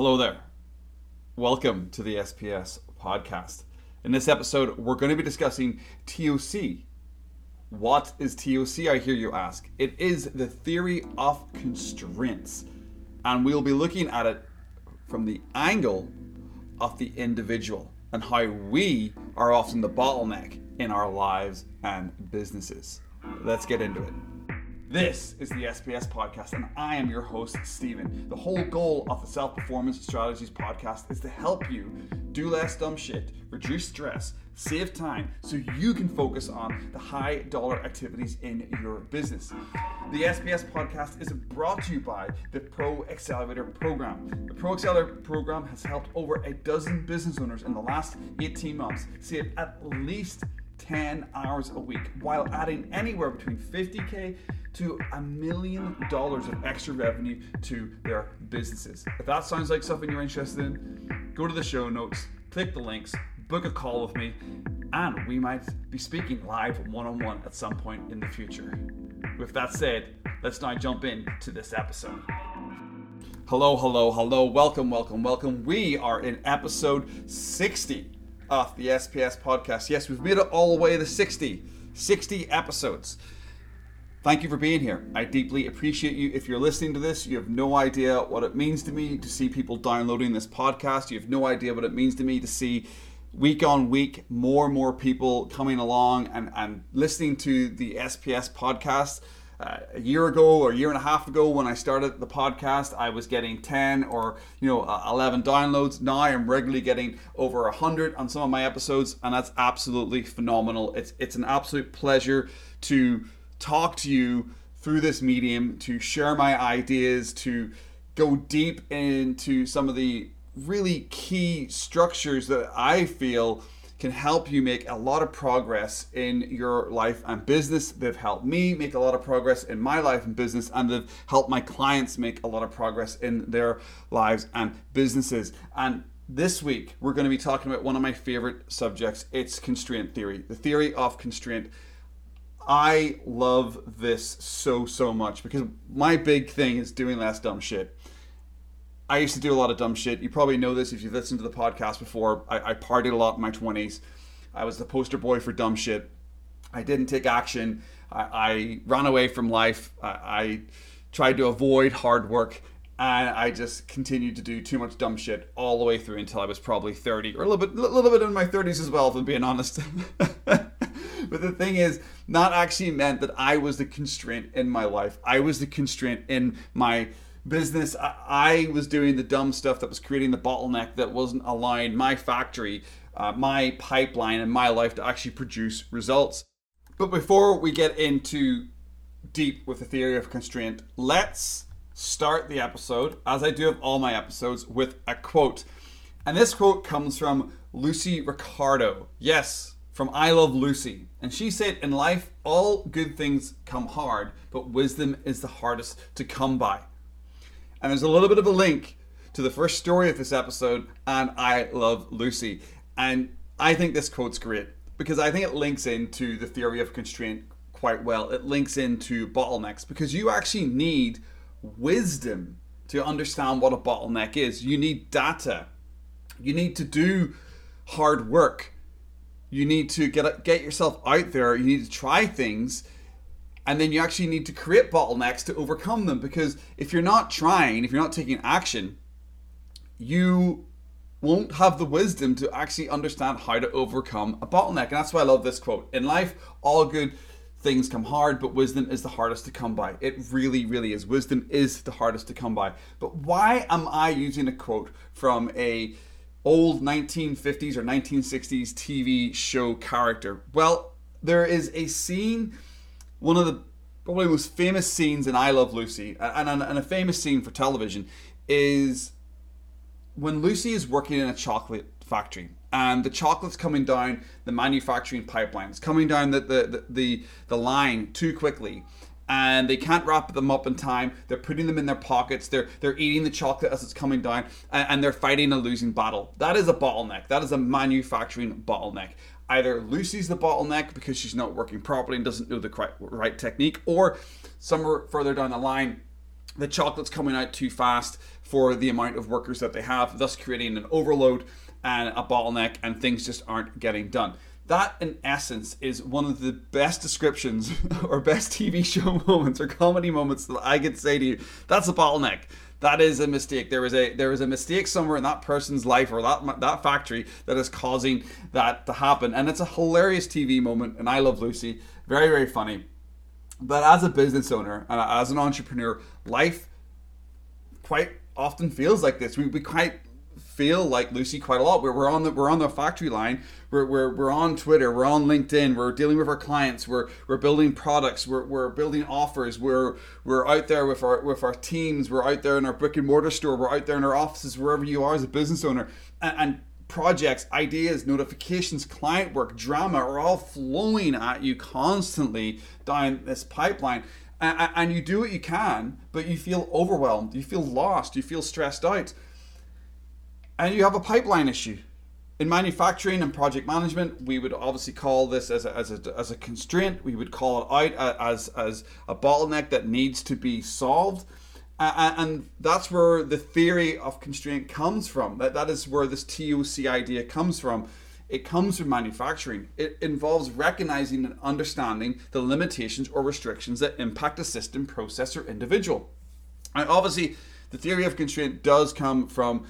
Hello there. Welcome to the SPS podcast. In this episode, we're going to be discussing TOC. What is TOC, I hear you ask? It is the theory of constraints, and we'll be looking at it from the angle of the individual and how we are often the bottleneck in our lives and businesses. Let's get into it. This is the SPS podcast, and I am your host, Stephen. The whole goal of the Self Performance Strategies podcast is to help you do less dumb shit, reduce stress, save time, so you can focus on the high dollar activities in your business. The SPS podcast is brought to you by the Pro Accelerator program. The Pro Accelerator program has helped over a dozen business owners in the last 18 months save at least 10 hours a week while adding anywhere between 50k to a million dollars of extra revenue to their businesses. If that sounds like something you're interested in, go to the show notes, click the links, book a call with me, and we might be speaking live one on one at some point in the future. With that said, let's now jump into this episode. Hello, hello, hello, welcome, welcome, welcome. We are in episode 60 of the SPS podcast. Yes, we've made it all the way to 60, 60 episodes. Thank you for being here. I deeply appreciate you. If you're listening to this, you have no idea what it means to me to see people downloading this podcast. You have no idea what it means to me to see week on week more and more people coming along and, and listening to the SPS podcast. Uh, a year ago or a year and a half ago when I started the podcast, I was getting 10 or you know uh, 11 downloads. Now I'm regularly getting over 100 on some of my episodes, and that's absolutely phenomenal. It's it's an absolute pleasure to talk to you through this medium, to share my ideas, to go deep into some of the really key structures that I feel can help you make a lot of progress in your life and business. They've helped me make a lot of progress in my life and business, and they've helped my clients make a lot of progress in their lives and businesses. And this week, we're going to be talking about one of my favorite subjects. It's constraint theory, the theory of constraint. I love this so, so much because my big thing is doing less dumb shit. I used to do a lot of dumb shit. You probably know this if you've listened to the podcast before. I, I partied a lot in my 20s. I was the poster boy for dumb shit. I didn't take action. I, I ran away from life. I, I tried to avoid hard work. And I just continued to do too much dumb shit all the way through until I was probably 30, or a little bit, a little bit in my 30s as well, if I'm being honest. but the thing is, not actually meant that I was the constraint in my life. I was the constraint in my business, I, I, was doing the dumb stuff that was creating the bottleneck that wasn't allowing my factory, uh, my pipeline, and my life to actually produce results. But before we get into deep with the theory of constraint, let's start the episode, as I do of all my episodes, with a quote. And this quote comes from Lucy Ricardo. Yes, from I Love Lucy. And she said, In life, all good things come hard, but wisdom is the hardest to come by. And there's a little bit of a link to the first story of this episode and I Love Lucy. And I think this quote's great because I think it links into the theory of constraint quite well. It links into bottlenecks because you actually need wisdom to understand what a bottleneck is. You need data. You need to do hard work. You need to get get yourself out there. You need to try things and then you actually need to create bottlenecks to overcome them because if you're not trying, if you're not taking action, you won't have the wisdom to actually understand how to overcome a bottleneck. And that's why I love this quote. In life, all good things come hard, but wisdom is the hardest to come by. It really, really is. Wisdom is the hardest to come by. But why am I using a quote from a old 1950s or 1960s TV show character? Well, there is a scene one of the probably most famous scenes in I Love Lucy, and, and, and a famous scene for television, is when Lucy is working in a chocolate factory and the chocolate's coming down the manufacturing pipelines, coming down the, the, the, the, line too quickly. And they can't wrap them up in time. They're putting them in their pockets. They're they're eating the chocolate as it's coming down, and, and they're fighting a losing battle. That is a bottleneck. That is a manufacturing bottleneck either Lucy's the bottleneck because she's not working properly and doesn't know the right technique, or somewhere further down the line, the chocolate's coming out too fast for the amount of workers that they have, thus creating an overload and a bottleneck, and things just aren't getting done. That, in essence, is one of the best descriptions or best TV show moments or comedy moments that I could say to you. That's a bottleneck that is a mistake. There is a there is a mistake somewhere in that person's life or that that factory that is causing that to happen. And it's a hilarious TV moment. And I love Lucy. Very very funny. But as a business owner and as an entrepreneur, life quite often feels like this. We, we quite feel like Lucy quite a lot. We're, we're on the we're on the factory line. We're, we're, we're on Twitter. We're on LinkedIn. We're dealing with our clients. We're we're building products. We're, we're building offers. We're we're out there with our with our teams. We're out there in our brick and mortar store. We're out there in our offices wherever you are as a business owner. and, and projects, ideas, notifications, client work, drama are all flowing at you constantly down this pipeline. And, and you do what you can, but you feel overwhelmed, you feel lost, you feel stressed out and you have a pipeline issue. In manufacturing and project management, we would obviously call this as a, as a, as a constraint. We would call it out as, as a bottleneck that needs to be solved. And that's where the theory of constraint comes from. That, that is where this TOC idea comes from. It comes from manufacturing. It involves recognizing and understanding the limitations or restrictions that impact a system, process, or individual. And obviously, the theory of constraint does come from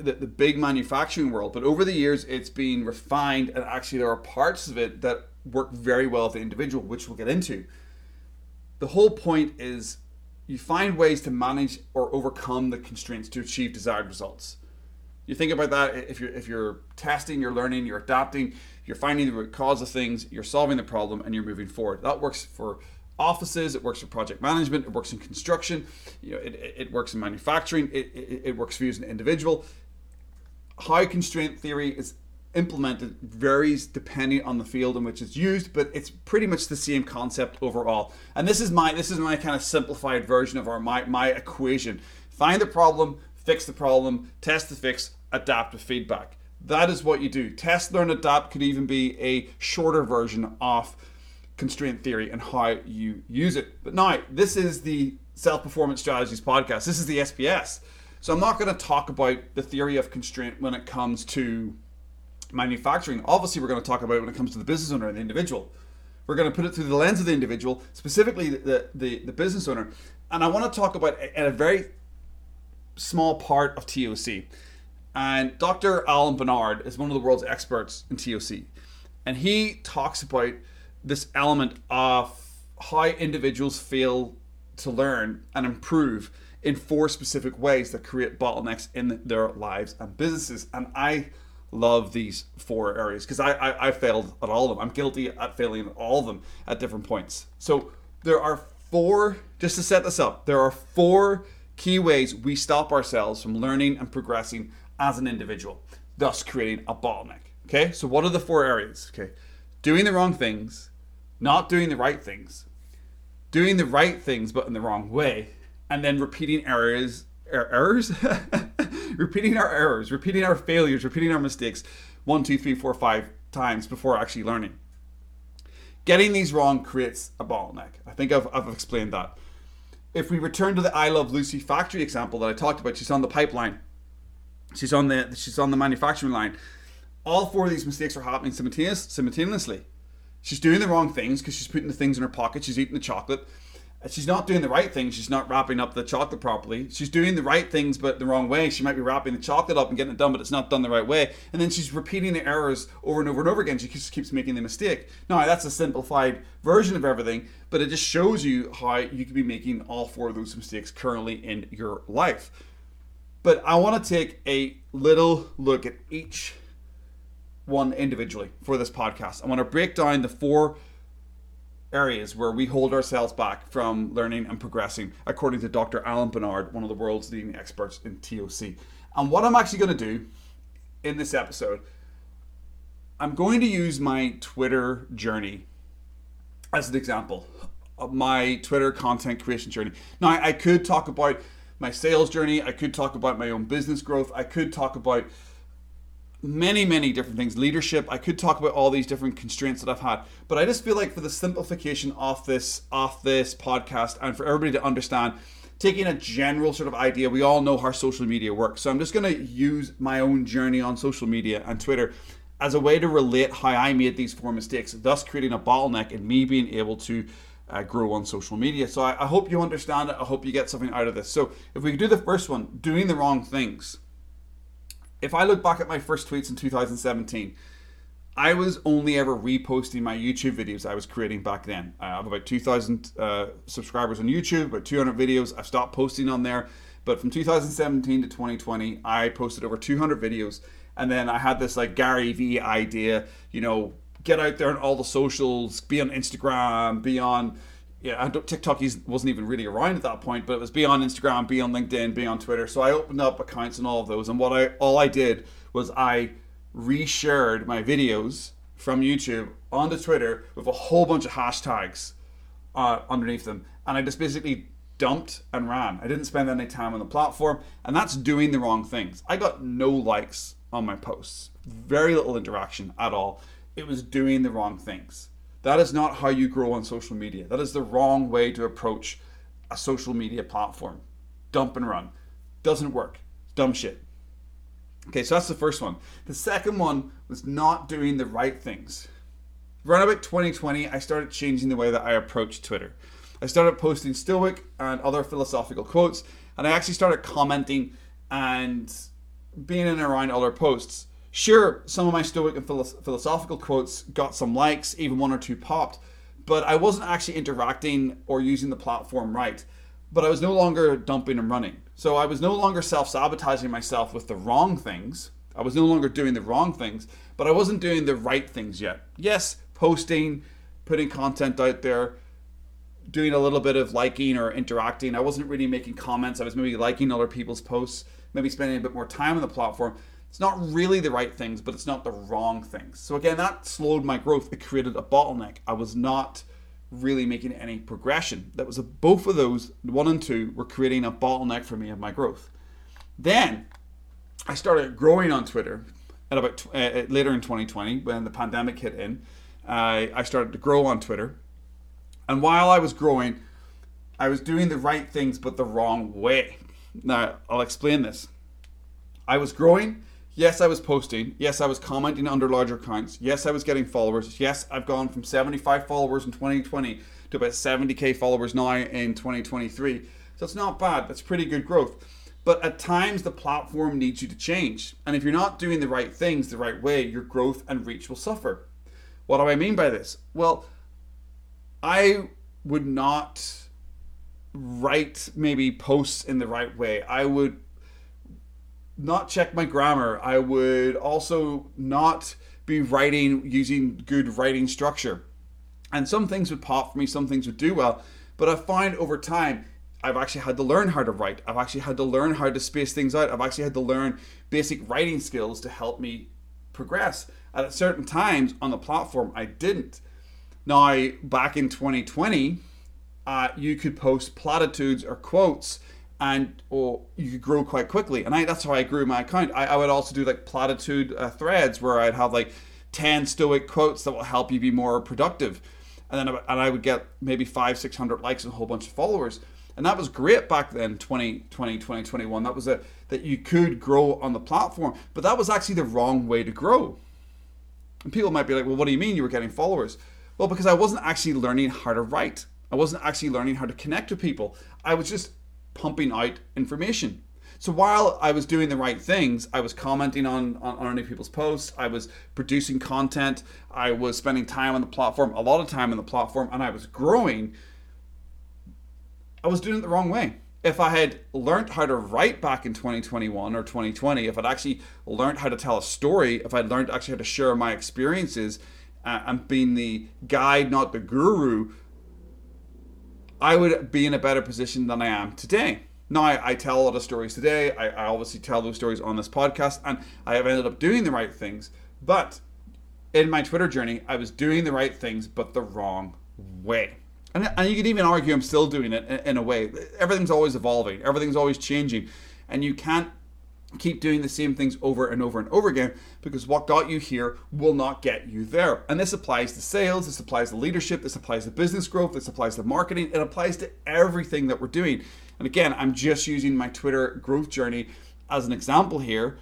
the, the big manufacturing world, but over the years it's been refined, and actually there are parts of it that work very well with the individual, which we'll get into. The whole point is you find ways to manage or overcome the constraints to achieve desired results. You think about that if you're if you're testing, you're learning, you're adapting, you're finding the root cause of things, you're solving the problem, and you're moving forward. That works for offices, it works for project management, it works in construction, you know, it, it works in manufacturing, it, it, it works for you as an individual. How constraint theory is implemented varies depending on the field in which it's used, but it's pretty much the same concept overall. And this is my this is my kind of simplified version of our my, my equation. Find the problem, fix the problem, test the fix, adapt with feedback. That is what you do. Test, learn, adapt could even be a shorter version of constraint theory and how you use it. But now, this is the Self Performance Strategies podcast. This is the SPS. So I'm not going to talk about the theory of constraint when it comes to manufacturing. Obviously, we're going to talk about it when it comes to the business owner and the individual. We're going to put it through the lens of the individual, specifically the, the, the business owner. And I want to talk about a, a very small part of TOC. And Dr. Alan Barnard is one of the world's experts in TOC. And he talks about this element of how individuals fail to learn and improve in four specific ways that create bottlenecks in their lives and businesses. And I love these four areas because I, I, I failed at all of them. I'm guilty at failing at all of them at different points. So there are four, just to set this up, there are four key ways we stop ourselves from learning and progressing as an individual, thus creating a bottleneck. Okay, so what are the four areas? Okay, doing the wrong things, not doing the right things, doing the right things but in the wrong way, and then repeating errors, er, errors, repeating our errors, repeating our failures, repeating our mistakes one, two, three, four, five times before actually learning. Getting these wrong creates a bottleneck. I think I've, I've explained that. If we return to the I Love Lucy factory example that I talked about, she's on the pipeline. She's on the she's on the manufacturing line. All four of these mistakes are happening simultaneous, simultaneously. She's doing the wrong things because she's putting the things in her pocket. She's eating the chocolate. She's not doing the right things. She's not wrapping up the chocolate properly. She's doing the right things, but the wrong way. She might be wrapping the chocolate up and getting it done, but it's not done the right way. And then she's repeating the errors over and over and over again. She just keeps making the mistake. Now, that's a simplified version of everything, but it just shows you how you could be making all four of those mistakes currently in your life. But I want to take a little look at each one individually for this podcast. I want to break down the four areas where we hold ourselves back from learning and progressing, according to Dr. Alan Barnard, one of the world's leading experts in TOC. And what I'm actually going to do in this episode, I'm going to use my Twitter journey as an example of my Twitter content creation journey. Now, I could talk about my sales journey, I could talk about my own business growth, I could talk about many, many different things. Leadership. I could talk about all these different constraints that I've had, but I just feel like for the simplification of this off this podcast and for everybody to understand, taking a general sort of idea. We all know how social media works. So I'm just going to use my own journey on social media and Twitter as a way to relate how I made these four mistakes, thus creating a bottleneck in me being able to uh, grow on social media. So I, I hope you understand it. I hope you get something out of this. So if we do the first one, doing the wrong things. If I look back at my first tweets in 2017, I was only ever reposting my YouTube videos I was creating back then. I have about 2,000 uh, subscribers on YouTube, about 200 videos. I've stopped posting on there. But from 2017 to 2020, I posted over 200 videos. And then I had this like Gary Vee idea, you know, get out there on all the socials, be on Instagram, be on, yeah, and TikTok wasn't even really around at that point, but it was be on Instagram, be on LinkedIn, be on Twitter. So I opened up accounts on all of those. And what I, all I did was I reshared my videos from YouTube onto Twitter with a whole bunch of hashtags uh, underneath them, and I just basically dumped and ran. I didn't spend any time on the platform, and that's doing the wrong things. I got no likes on my posts, very little interaction at all. It was doing the wrong things. That is not how you grow on social media. That is the wrong way to approach a social media platform. Dump and run. Doesn't work. Dumb shit. Okay, so that's the first one. The second one was not doing the right things. Around about 2020, I started changing the way that I approached Twitter. I started posting Stoic and other philosophical quotes, and I actually started commenting and being in and around other posts. Sure, some of my Stoic and philosophical quotes got some likes, even one or two popped, but I wasn't actually interacting or using the platform right but I was no longer dumping and running. So I was no longer self sabotaging myself with the wrong things. I was no longer doing the wrong things, but I wasn't doing the right things yet. Yes, posting, putting content out there, doing a little bit of liking or interacting. I wasn't really making comments. I was maybe liking other people's posts, maybe spending a bit more time on the platform. It's not really the right things, but it's not the wrong things. So again, that slowed my growth. It created a bottleneck. I was not really making any progression. That was a, both of those, one and two, were creating a bottleneck for me of my growth. Then I started growing on Twitter at about uh, uh, later in 2020 when the pandemic hit in. Uh, I started to grow on Twitter, and while I was growing, I was doing the right things but the wrong way. Now I'll explain this. I was growing Yes, I was posting. Yes, I was commenting under larger accounts. Yes, I was getting followers. Yes, I've gone from 75 followers in 2020 to about 70k followers now in 2023. So it's not bad. That's pretty good growth. But at times, the platform needs you to change. And if you're not doing the right things the right way, your growth and reach will suffer. What do I mean by this? Well, I would not write maybe posts in the right way. I would not check my grammar. I would also not be writing using good writing structure. And some things would pop for me, some things would do well. But I find over time, I've actually had to learn how to write. I've actually had to learn how to space things out. I've actually had to learn basic writing skills to help me progress. At certain times on the platform, I didn't. Now, back in 2020, uh, you could post platitudes or quotes and or you could grow quite quickly. And I, that's how I grew my account. I, I would also do like platitude uh, threads where I'd have like 10 stoic quotes that will help you be more productive. And then and I would get maybe five, 600 likes and a whole bunch of followers. And that was great back then, 2020, 2021. That was a, that you could grow on the platform. But that was actually the wrong way to grow. And people might be like, well, what do you mean you were getting followers? Well, because I wasn't actually learning how to write. I wasn't actually learning how to connect with people. I was just pumping out information. So while I was doing the right things, I was commenting on, on, on other people's posts, I was producing content, I was spending time on the platform, a lot of time on the platform, and I was growing, I was doing it the wrong way. If I had learned how to write back in 2021 or 2020, if I'd actually learned how to tell a story, if I'd learned actually how to share my experiences uh, and being the guide, not the guru, I would be in a better position than I am today. Now, I, tell a lot of stories today. I, I, obviously tell those stories on this podcast, and I have ended up doing the right things. But in my Twitter journey, I was doing the right things, but the wrong way. And, and you could even argue I'm still doing it in, in a way. Everything's always evolving, everything's always changing, and you can't keep doing the same things over and over and over again because what got you here will not get you there. And this applies to sales, this applies to leadership, this applies to business growth, this applies to marketing, it applies to everything that we're doing. And again, I'm just using my Twitter growth journey as an example here,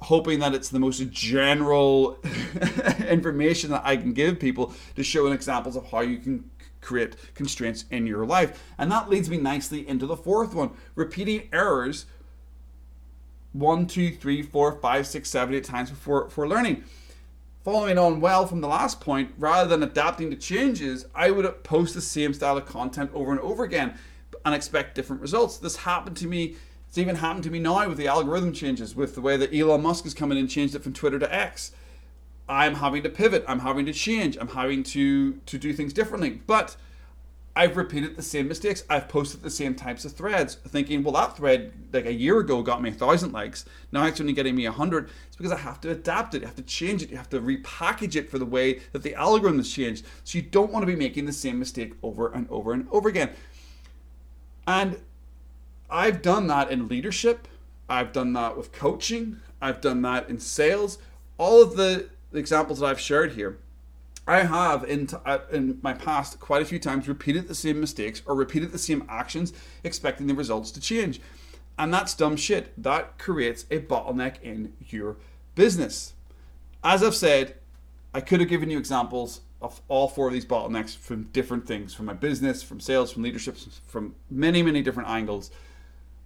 hoping that it's the most general information that I can give people to show examples of how you can create constraints in your life. And that leads me nicely into the fourth one repeating errors one, two, three, four, five, six, seven, eight times before for learning. Following on well from the last point, rather than adapting to changes, I would post the same style of content over and over again and expect different results. This happened to me. It's even happened to me now with the algorithm changes, with the way that Elon Musk has come in and changed it from Twitter to X. I'm having to pivot. I'm having to change. I'm having to to do things differently. But I've repeated the same mistakes. I've posted the same types of threads, thinking, well, that thread like a year ago got me a thousand likes. Now it's only getting me a hundred. It's because I have to adapt it. You have to change it. You have to repackage it for the way that the algorithm has changed. So you don't want to be making the same mistake over and over and over again. And I've done that in leadership. I've done that with coaching. I've done that in sales. All of the examples that I've shared here I have in, t- uh, in my past quite a few times repeated the same mistakes or repeated the same actions, expecting the results to change. And that's dumb shit. That creates a bottleneck in your business. As I've said, I could have given you examples of all four of these bottlenecks from different things from my business, from sales, from leadership, from many, many different angles.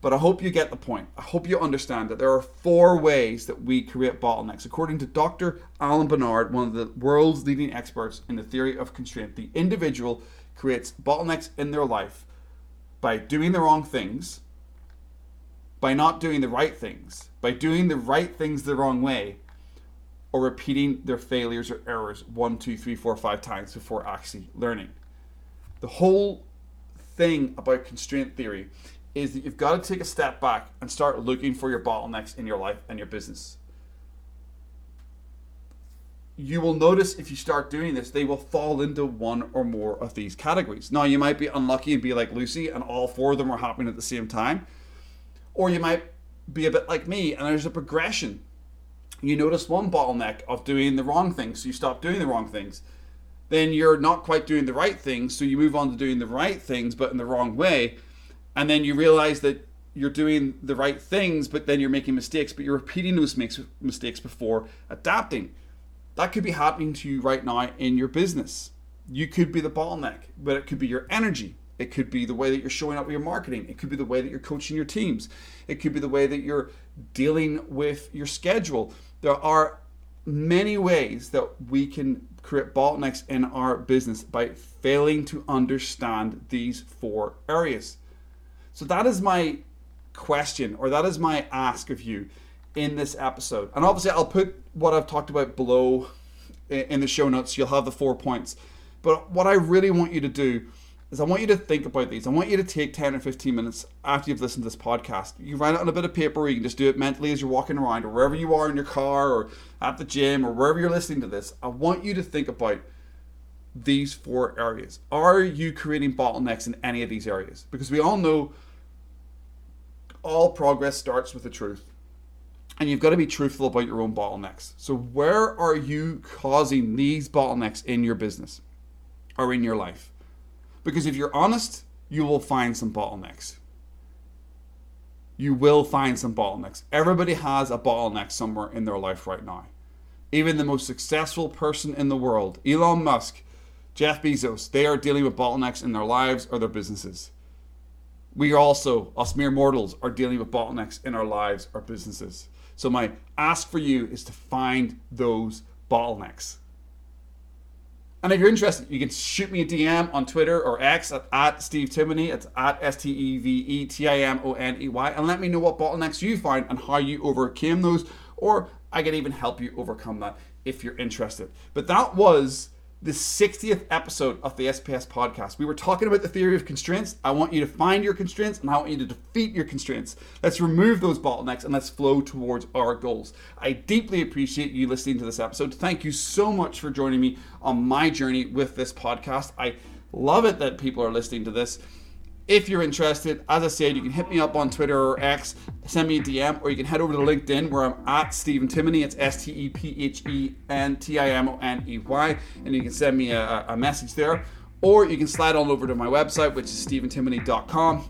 But I hope you get the point. I hope you understand that there are four ways that we create bottlenecks. According to Dr. Alan Barnard, one of the world's leading experts in the theory of constraint, the individual creates bottlenecks in their life by doing the wrong things, by not doing the right things, by doing the right things the wrong way, or repeating their failures or errors one, two, three, four, five times before actually learning. The whole thing about constraint theory is that you've got to take a step back and start looking for your bottlenecks in your life and your business. You will notice if you start doing this, they will fall into one or more of these categories. Now, you might be unlucky and be like Lucy, and all four of them are happening at the same time. Or you might be a bit like me, and there's a progression. You notice one bottleneck of doing the wrong things, so you stop doing the wrong things. Then you're not quite doing the right things, so you move on to doing the right things, but in the wrong way and then you realize that you're doing the right things, but then you're making mistakes, but you're repeating those mistakes before adapting. That could be happening to you right now in your business. You could be the bottleneck, but it could be your energy. It could be the way that you're showing up with your marketing. It could be the way that you're coaching your teams. It could be the way that you're dealing with your schedule. There are many ways that we can create bottlenecks in our business by failing to understand these four areas. So that is my question, or that is my ask of you in this episode. And obviously, I'll put what I've talked about below in the show notes. You'll have the four points. But what I really want you to do is I want you to think about these. I want you to take 10 or 15 minutes after you've listened to this podcast. You write it on a bit of paper, or you can just do it mentally as you're walking around, or wherever you are in your car, or at the gym, or wherever you're listening to this. I want you to think about these four areas. Are you creating bottlenecks in any of these areas? Because we all know all progress starts with the truth. And you've got to be truthful about your own bottlenecks. So, where are you causing these bottlenecks in your business or in your life? Because if you're honest, you will find some bottlenecks. You will find some bottlenecks. Everybody has a bottleneck somewhere in their life right now. Even the most successful person in the world, Elon Musk, Jeff Bezos, they are dealing with bottlenecks in their lives or their businesses we are also, us mere mortals, are dealing with bottlenecks in our lives our businesses. So, my ask for you is to find those bottlenecks. And if you're interested, you can shoot me a DM on Twitter or X at, at Steve Timoney. It's at S T E V E T I M O N E Y. And let me know what bottlenecks you find and how you overcame those. Or I can even help you overcome that if you're interested. But that was the 60th episode of the SPS podcast. We were talking about the theory of constraints. I want you to find your constraints and I want you to defeat your constraints. Let's remove those bottlenecks and let's flow towards our goals. I deeply appreciate you listening to this episode. Thank you so much for joining me on my journey with this podcast. I love it that people are listening to this. If you're interested, as I said, you can hit me up on Twitter or X, send me a DM, or you can head over to LinkedIn where I'm at Stephen Timoney. It's S T E P H E N T I M O N E Y, and you can send me a, a message there. Or you can slide on over to my website, which is stephentimoney.com,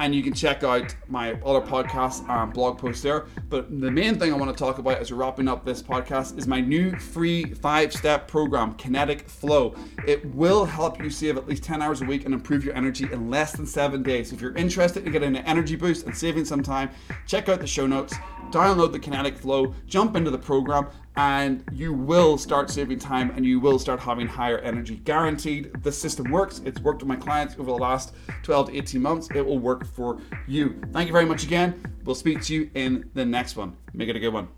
and you can check out my other podcasts and blog posts there. But the main thing I want to talk about as we're wrapping up this podcast is my new free five step program, Kinetic Flow. It will help you save at least 10 hours a week and improve your energy in less than seven days. If you're interested in getting an energy boost and saving some time, check out the show notes, download the Kinetic Flow, jump into the program, and you will start saving time and you will start having higher energy. Guaranteed, the system works. It's worked with my clients over the last 12 to 18 months. It will work for you. Thank you very much again. We'll speak to you in the next one. Make it a good one.